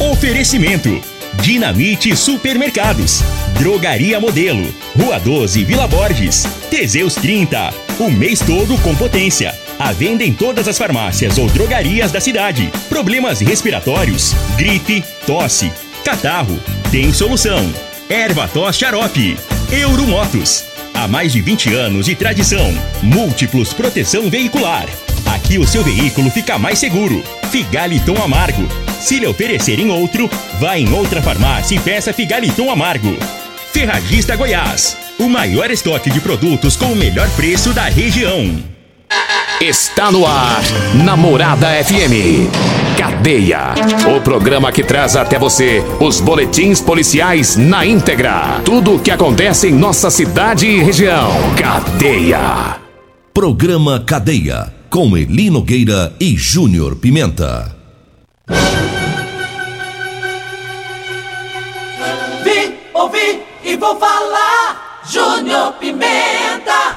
Oferecimento: Dinamite Supermercados, Drogaria Modelo, Rua 12 Vila Borges, Teseus 30, o mês todo com potência. A venda em todas as farmácias ou drogarias da cidade. Problemas respiratórios, gripe, tosse, catarro, tem solução. Erva tos xarope. Euromotos. Há mais de 20 anos de tradição. Múltiplos proteção veicular. Aqui o seu veículo fica mais seguro. Figaliton Amargo. Se lhe oferecerem outro, vá em outra farmácia e peça Figaliton Amargo. Ferragista Goiás. O maior estoque de produtos com o melhor preço da região. Está no ar, Namorada FM. Cadeia. O programa que traz até você os boletins policiais na íntegra. Tudo o que acontece em nossa cidade e região. Cadeia. Programa Cadeia. Com Eli Nogueira e Júnior Pimenta. Vi, ouvi e vou falar. Júnior Pimenta.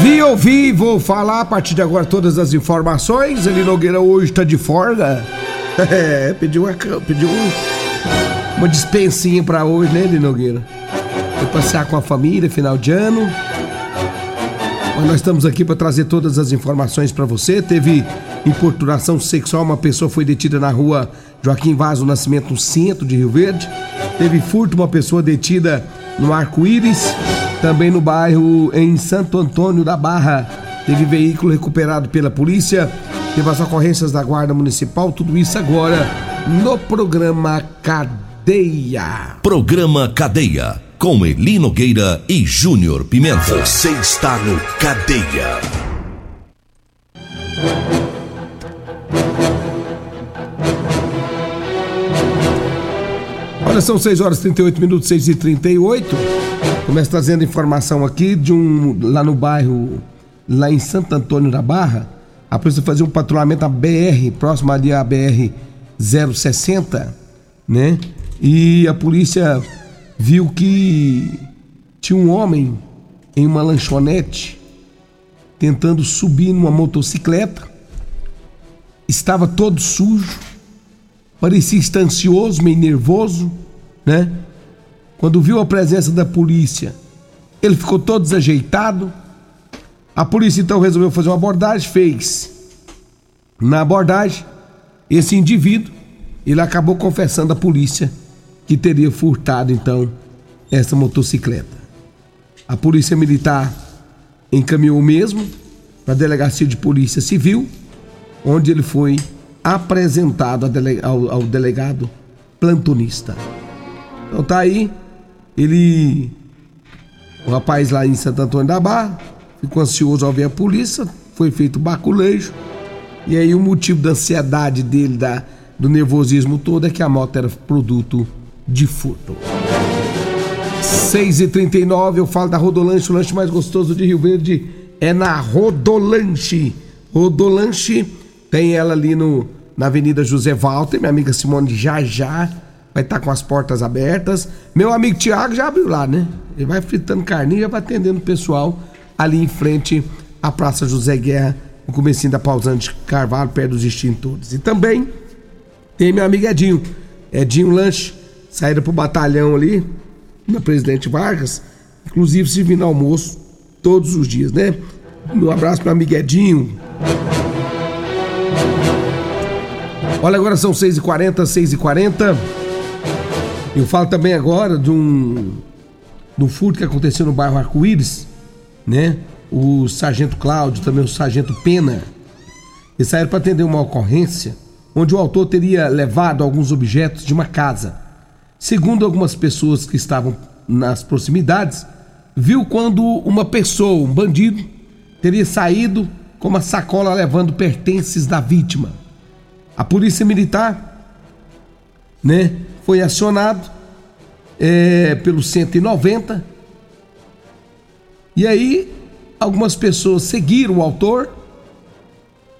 Vi, ouvi, vou falar a partir de agora todas as informações. Eli Nogueira hoje tá de folga. É, pediu uma, pediu uma dispensinha pra hoje, né, Eli Nogueira? Foi passear com a família, final de ano. Nós estamos aqui para trazer todas as informações para você. Teve importunação sexual, uma pessoa foi detida na rua Joaquim Vaz do Nascimento, no centro de Rio Verde. Teve furto, uma pessoa detida no Arco-Íris. Também no bairro em Santo Antônio da Barra. Teve veículo recuperado pela polícia. Teve as ocorrências da Guarda Municipal. Tudo isso agora no programa Cadeia. Programa Cadeia. Com Eli Nogueira e Júnior Pimenta. Você está no Cadeia. Olha, são 6 horas e 38 minutos, 6 e 38 Começa trazendo informação aqui de um. lá no bairro, lá em Santo Antônio da Barra. A polícia fazia um patrulhamento na BR, próximo ali à BR 060, né? E a polícia viu que tinha um homem em uma lanchonete tentando subir numa motocicleta. Estava todo sujo, parecia estar ansioso, meio nervoso, né? Quando viu a presença da polícia, ele ficou todo desajeitado. A polícia então resolveu fazer uma abordagem, fez. Na abordagem, esse indivíduo, ele acabou confessando à polícia que teria furtado então essa motocicleta. A polícia militar encaminhou mesmo para a delegacia de polícia civil, onde ele foi apresentado ao, delegado plantonista. Então tá aí ele, o rapaz lá em Santo Antônio da Barra, ficou ansioso ao ver a polícia, foi feito baculejo. E aí o motivo da ansiedade dele, da, do nervosismo todo, é que a moto era produto de furto. 6h39, eu falo da Rodolanche, o lanche mais gostoso de Rio Verde é na Rodolanche. Rodolanche tem ela ali no, na Avenida José Walter, minha amiga Simone já já vai estar tá com as portas abertas. Meu amigo Tiago já abriu lá, né? Ele vai fritando carninha, já vai atendendo o pessoal ali em frente à Praça José Guerra, no comecinho da Pausante Carvalho, perto dos extintores. E também tem meu amigo Edinho, Edinho Lanche, saída pro batalhão ali, na Presidente Vargas, inclusive servindo almoço todos os dias, né? Um abraço para amigo Edinho. Olha, agora são 6h40, 6h40. Eu falo também agora de um, do furto que aconteceu no bairro Arco-Íris, né? O sargento Cláudio, também o sargento Pena, eles saíram para atender uma ocorrência onde o autor teria levado alguns objetos de uma casa. Segundo algumas pessoas que estavam nas proximidades, viu quando uma pessoa, um bandido, teria saído com uma sacola levando pertences da vítima. A polícia militar, né, foi acionado é, pelo 190. E aí, algumas pessoas seguiram o autor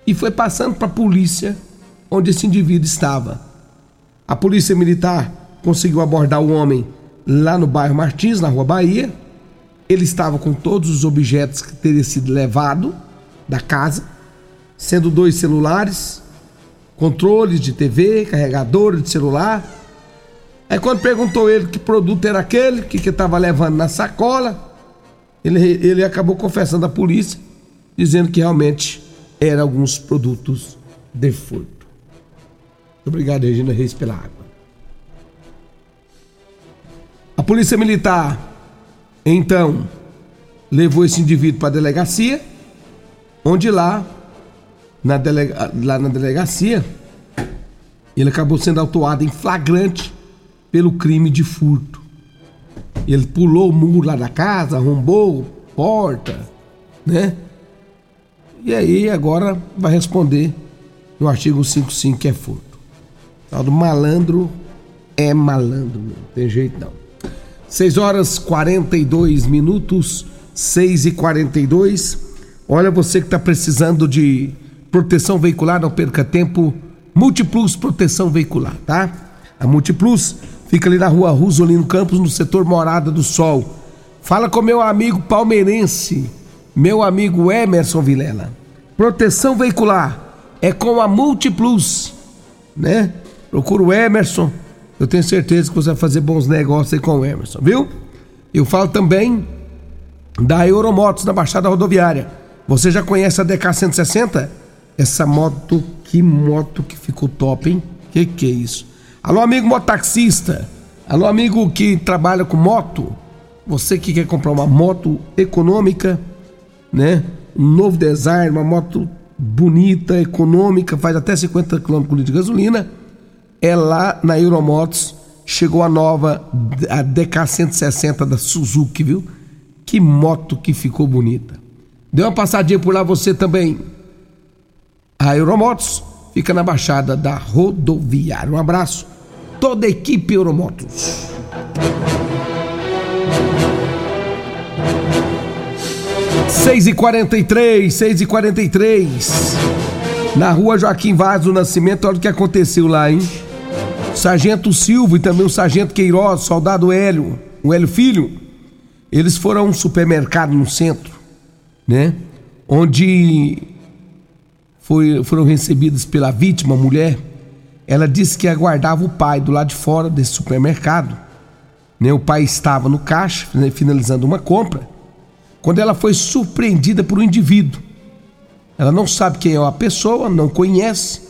e foi passando para a polícia onde esse indivíduo estava. A polícia militar conseguiu abordar o homem lá no bairro Martins, na rua Bahia. Ele estava com todos os objetos que teria sido levado da casa, sendo dois celulares, controles de TV, carregadores de celular. Aí quando perguntou ele que produto era aquele, que que estava levando na sacola, ele, ele acabou confessando à polícia, dizendo que realmente eram alguns produtos de furto. Obrigado, Regina Reis, pela água. A polícia militar, então, levou esse indivíduo para a delegacia, onde lá na, delega, lá na delegacia, ele acabou sendo autuado em flagrante pelo crime de furto. Ele pulou o muro lá da casa, arrombou porta, né? E aí agora vai responder no artigo 55 que é furto. Tal do malandro é malandro, não tem jeito não. 6 horas 42 minutos, 6 e 42. Olha você que está precisando de proteção veicular, não perca tempo. Multiplus Proteção Veicular, tá? A Multiplus fica ali na rua Rosolino Campos, no setor Morada do Sol. Fala com meu amigo palmeirense, meu amigo Emerson Vilela. Proteção veicular é com a Multiplus, né? Procura o Emerson. Eu tenho certeza que você vai fazer bons negócios aí com o Emerson, viu? Eu falo também da Euromotos na Baixada Rodoviária. Você já conhece a DK 160? Essa moto, que moto que ficou top, hein? Que que é isso? Alô, amigo mototaxista. Alô, amigo que trabalha com moto. Você que quer comprar uma moto econômica, né? Um novo design, uma moto bonita, econômica, faz até 50 km de gasolina. É lá na Euromotos. Chegou a nova, a DK160 da Suzuki, viu? Que moto que ficou bonita. Dê uma passadinha por lá você também. A Euromotos fica na Baixada da Rodoviária. Um abraço, toda a equipe Euromotos. Seis e quarenta e três, seis e quarenta e três. Na rua Joaquim Vaz do Nascimento, olha o que aconteceu lá, hein? Sargento Silva e também o Sargento Queiroz, soldado Hélio, o Hélio Filho, eles foram a um supermercado no centro, né? Onde foi, foram recebidas pela vítima, mulher, ela disse que aguardava o pai do lado de fora desse supermercado. Né? O pai estava no caixa, né, finalizando uma compra, quando ela foi surpreendida por um indivíduo. Ela não sabe quem é a pessoa, não conhece,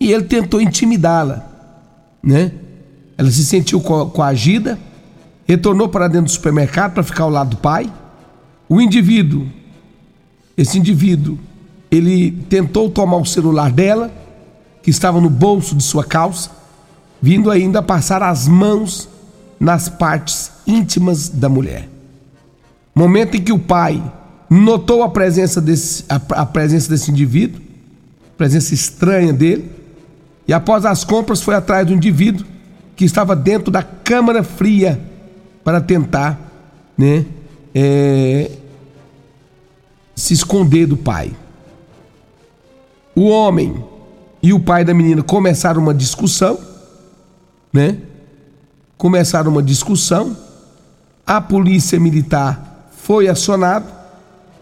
e ele tentou intimidá-la. Né? Ela se sentiu co coagida, retornou para dentro do supermercado para ficar ao lado do pai. O indivíduo, esse indivíduo, ele tentou tomar o celular dela, que estava no bolso de sua calça, vindo ainda passar as mãos nas partes íntimas da mulher. Momento em que o pai notou a presença desse, a, a presença desse indivíduo, presença estranha dele, e após as compras foi atrás do indivíduo que estava dentro da câmara fria para tentar, né, é, se esconder do pai. O homem e o pai da menina começaram uma discussão, né? Começaram uma discussão. A polícia militar foi acionada,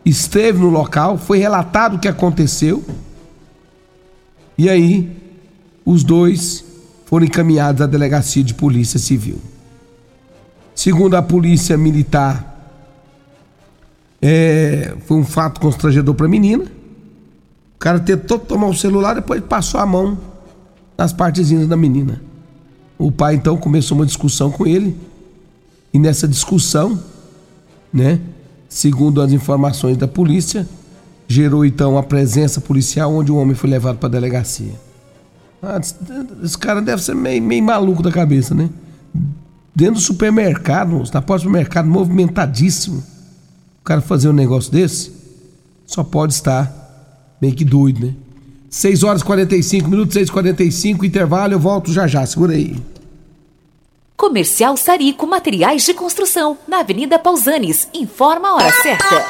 esteve no local, foi relatado o que aconteceu. E aí, os dois foram encaminhados à delegacia de polícia civil. Segundo a polícia militar, é, foi um fato constrangedor para a menina o cara tentou tomar o celular, depois passou a mão nas partezinhas da menina. O pai então começou uma discussão com ele. E nessa discussão, né, segundo as informações da polícia, gerou então a presença policial onde o homem foi levado para a delegacia. Ah, esse cara deve ser meio, meio maluco da cabeça, né? Dentro do supermercado, na porta do supermercado, movimentadíssimo. O cara fazer um negócio desse só pode estar Meio que doido, né? 6 horas e 45 minutos, 6 e 45 intervalo, eu volto já já, segura aí. Comercial Sarico Materiais de Construção, na Avenida Pausanes. Informa a hora certa.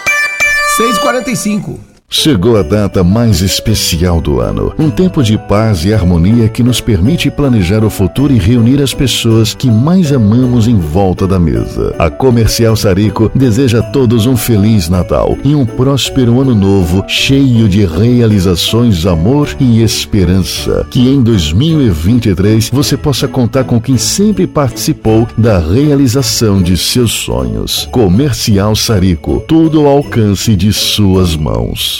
6 e 45 Chegou a data mais especial do ano. Um tempo de paz e harmonia que nos permite planejar o futuro e reunir as pessoas que mais amamos em volta da mesa. A Comercial Sarico deseja a todos um feliz Natal e um próspero ano novo cheio de realizações, amor e esperança. Que em 2023 você possa contar com quem sempre participou da realização de seus sonhos. Comercial Sarico, tudo ao alcance de suas mãos.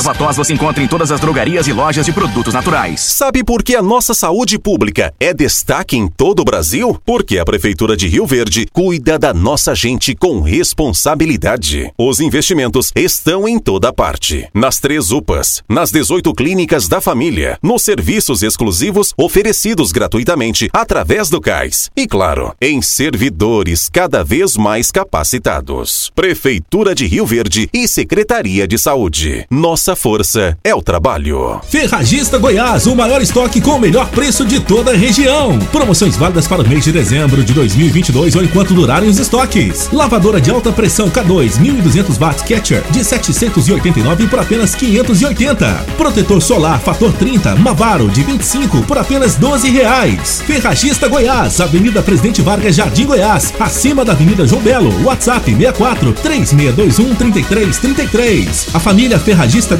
Ervatós você encontra em todas as drogarias e lojas de produtos naturais. Sabe por que a nossa saúde pública é destaque em todo o Brasil? Porque a Prefeitura de Rio Verde cuida da nossa gente com responsabilidade. Os investimentos estão em toda parte. Nas três UPAs, nas 18 clínicas da família, nos serviços exclusivos oferecidos gratuitamente através do CAIS. E claro, em servidores cada vez mais capacitados. Prefeitura de Rio Verde e Secretaria de Saúde. Nossa nossa força é o trabalho. Ferragista Goiás, o maior estoque com o melhor preço de toda a região. Promoções válidas para o mês de dezembro de 2022 ou enquanto durarem os estoques. Lavadora de alta pressão K2 1200 watts Catcher de 789 por apenas 580. Protetor solar fator 30 Mavaro de 25 por apenas 12 reais. Ferragista Goiás, Avenida Presidente Vargas, Jardim Goiás, acima da Avenida João Belo. WhatsApp 64 3621 3333. A família Ferragista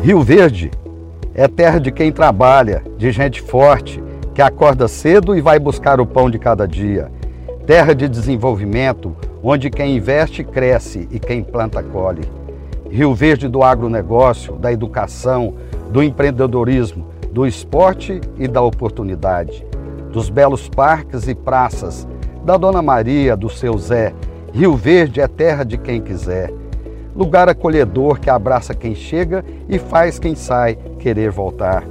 Rio Verde é terra de quem trabalha, de gente forte, que acorda cedo e vai buscar o pão de cada dia. Terra de desenvolvimento, onde quem investe cresce e quem planta colhe. Rio Verde do agronegócio, da educação, do empreendedorismo, do esporte e da oportunidade. Dos belos parques e praças, da Dona Maria, do seu Zé. Rio Verde é terra de quem quiser lugar acolhedor que abraça quem chega e faz quem sai querer voltar.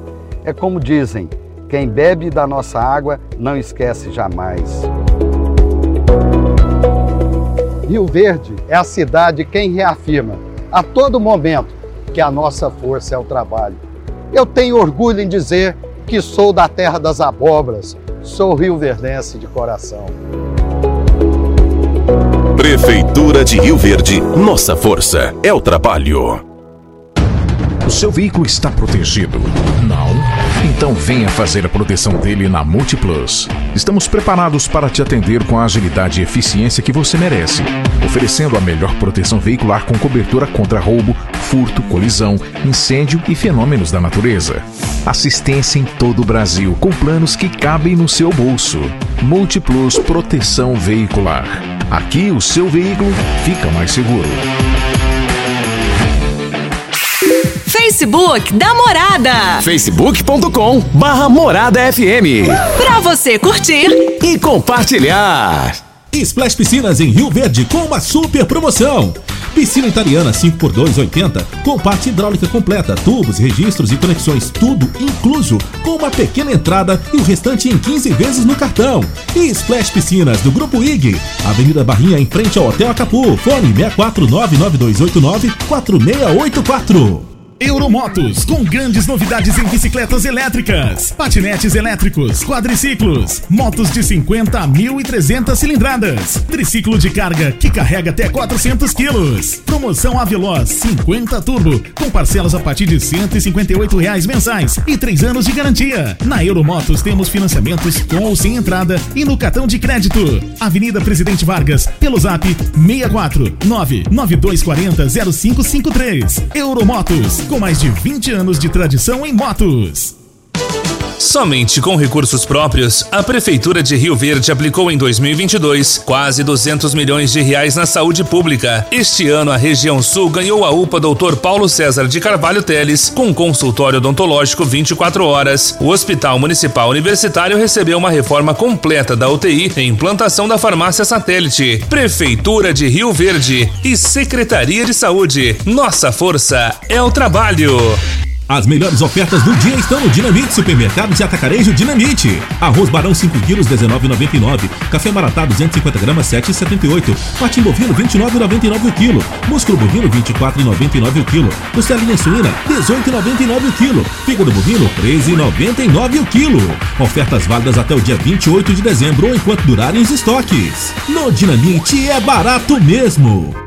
É como dizem: quem bebe da nossa água não esquece jamais. Rio Verde é a cidade quem reafirma a todo momento que a nossa força é o trabalho. Eu tenho orgulho em dizer que sou da terra das abobras, sou rio-verdense de coração. Prefeitura de Rio Verde, nossa força é o trabalho. O seu veículo está protegido? Não? Então venha fazer a proteção dele na Multiplus. Estamos preparados para te atender com a agilidade e eficiência que você merece, oferecendo a melhor proteção veicular com cobertura contra roubo, furto, colisão, incêndio e fenômenos da natureza. Assistência em todo o Brasil, com planos que cabem no seu bolso. Multiplus Proteção Veicular. Aqui o seu veículo fica mais seguro. Facebook da Morada. facebook.com barra Morada FM. Pra você curtir e compartilhar. Splash Piscinas em Rio Verde com uma super promoção. Piscina italiana 5x2,80 com parte hidráulica completa, tubos, registros e conexões, tudo incluso, com uma pequena entrada e o restante em 15 vezes no cartão. E Splash Piscinas do Grupo IG, Avenida Barrinha em frente ao Hotel Acapu, fone 6499289 4684. Euromotos, com grandes novidades em bicicletas elétricas, patinetes elétricos, quadriciclos, motos de 50 a 1.300 cilindradas, triciclo de carga que carrega até 400 quilos. Promoção Aveloz 50 Turbo, com parcelas a partir de 158 reais mensais e 3 anos de garantia. Na Euromotos temos financiamentos com ou sem entrada e no cartão de crédito. Avenida Presidente Vargas, pelo zap 64 99240 0553. Euromotos, com mais de 20 anos de tradição em motos. Somente com recursos próprios, a Prefeitura de Rio Verde aplicou em 2022 quase 200 milhões de reais na saúde pública. Este ano, a região sul ganhou a UPA Dr. Paulo César de Carvalho Teles, com consultório odontológico 24 horas. O Hospital Municipal Universitário recebeu uma reforma completa da UTI e implantação da farmácia satélite. Prefeitura de Rio Verde e Secretaria de Saúde. Nossa força é o trabalho. As melhores ofertas do dia estão no Dinamite Supermercados e Atacarejo Dinamite. Arroz Barão 5 quilos 19,99. Café Maratá 250 gramas 7,78. Patim bovino 29,99 o quilo. Músculo bovino 24,99 o quilo. Costelinha suína 18,99 o quilo. Fígado bovino 13,99 o quilo. Ofertas válidas até o dia 28 de dezembro ou enquanto durarem os estoques. No Dinamite é barato mesmo.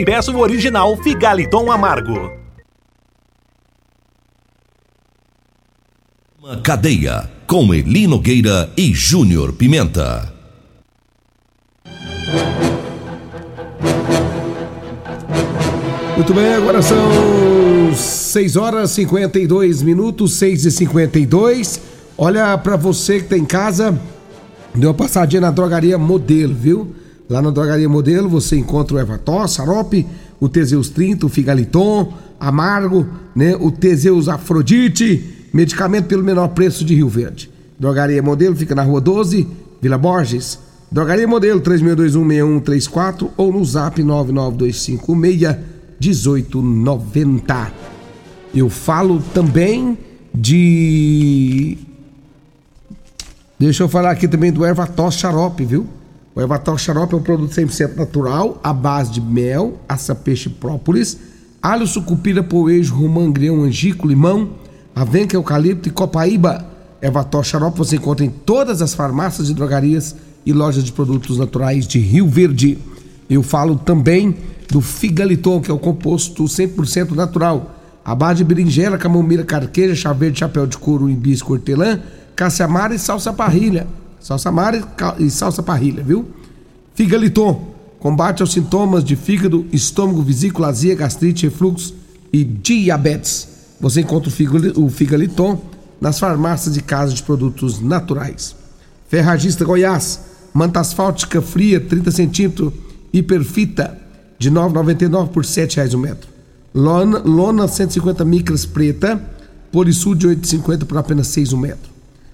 e peça o original Figaliton Amargo. Cadeia, com Eli Nogueira e Júnior Pimenta. Muito bem, agora são 6 horas e 52 minutos, 6 e 52 Olha, para você que tá em casa, deu uma passadinha na drogaria Modelo, viu? Lá na Drogaria Modelo você encontra o Evató, Sarope, o Teseus 30, o Figaliton, Amargo, né? o Teseus Afrodite, medicamento pelo menor preço de Rio Verde. Drogaria Modelo fica na Rua 12, Vila Borges. Drogaria Modelo 36216134 ou no Zap 992561890. Eu falo também de Deixa eu falar aqui também do Ervatós Xarope, viu? O Evatal Xarope é um produto 100% natural, à base de mel, aça-peixe própolis, alho, sucupira, poejo, romã, grão, angico, limão, avenca, eucalipto e copaíba. Evatal Xarope você encontra em todas as farmácias e drogarias e lojas de produtos naturais de Rio Verde. Eu falo também do Figaliton, que é o composto 100% natural. A base de berinjela, camomila, carqueja, chá verde, chapéu de couro, hibisco, hortelã, caça-amara e salsa parrilha. Salsa mara e salsa parrilha, viu? Figaliton, combate aos sintomas de fígado, estômago, vesícula, azia, gastrite, refluxo e diabetes. Você encontra o Figaliton nas farmácias de casa de produtos naturais. Ferragista Goiás, manta asfáltica fria, 30 centímetros, hiperfita, de R$ 9,99 por R$ 7,00 o metro. Lona, lona 150 micras preta, polissul de 8,50 por apenas 6 o metro.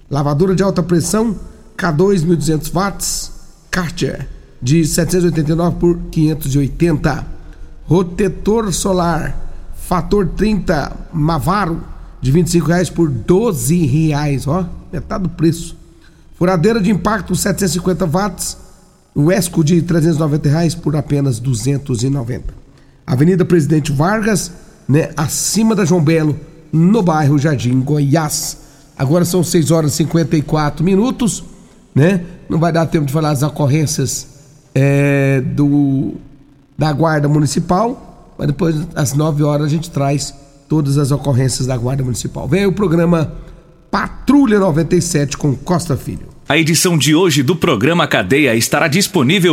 Lavadora de alta pressão, K2 1200 watts, Karcher de 789 por 580. Rotetor solar fator 30 Mavaro de 25 reais por 12 reais, ó, metade do preço. Furadeira de impacto 750 watts, o Esco de 390 reais por apenas 290. Avenida Presidente Vargas, né, acima da João Belo, no bairro Jardim Goiás. Agora são 6 horas e 54 minutos né? Não vai dar tempo de falar as ocorrências é, do da Guarda Municipal, mas depois às 9 horas a gente traz todas as ocorrências da Guarda Municipal. Vem o programa Patrulha 97 com Costa Filho. A edição de hoje do programa Cadeia estará disponível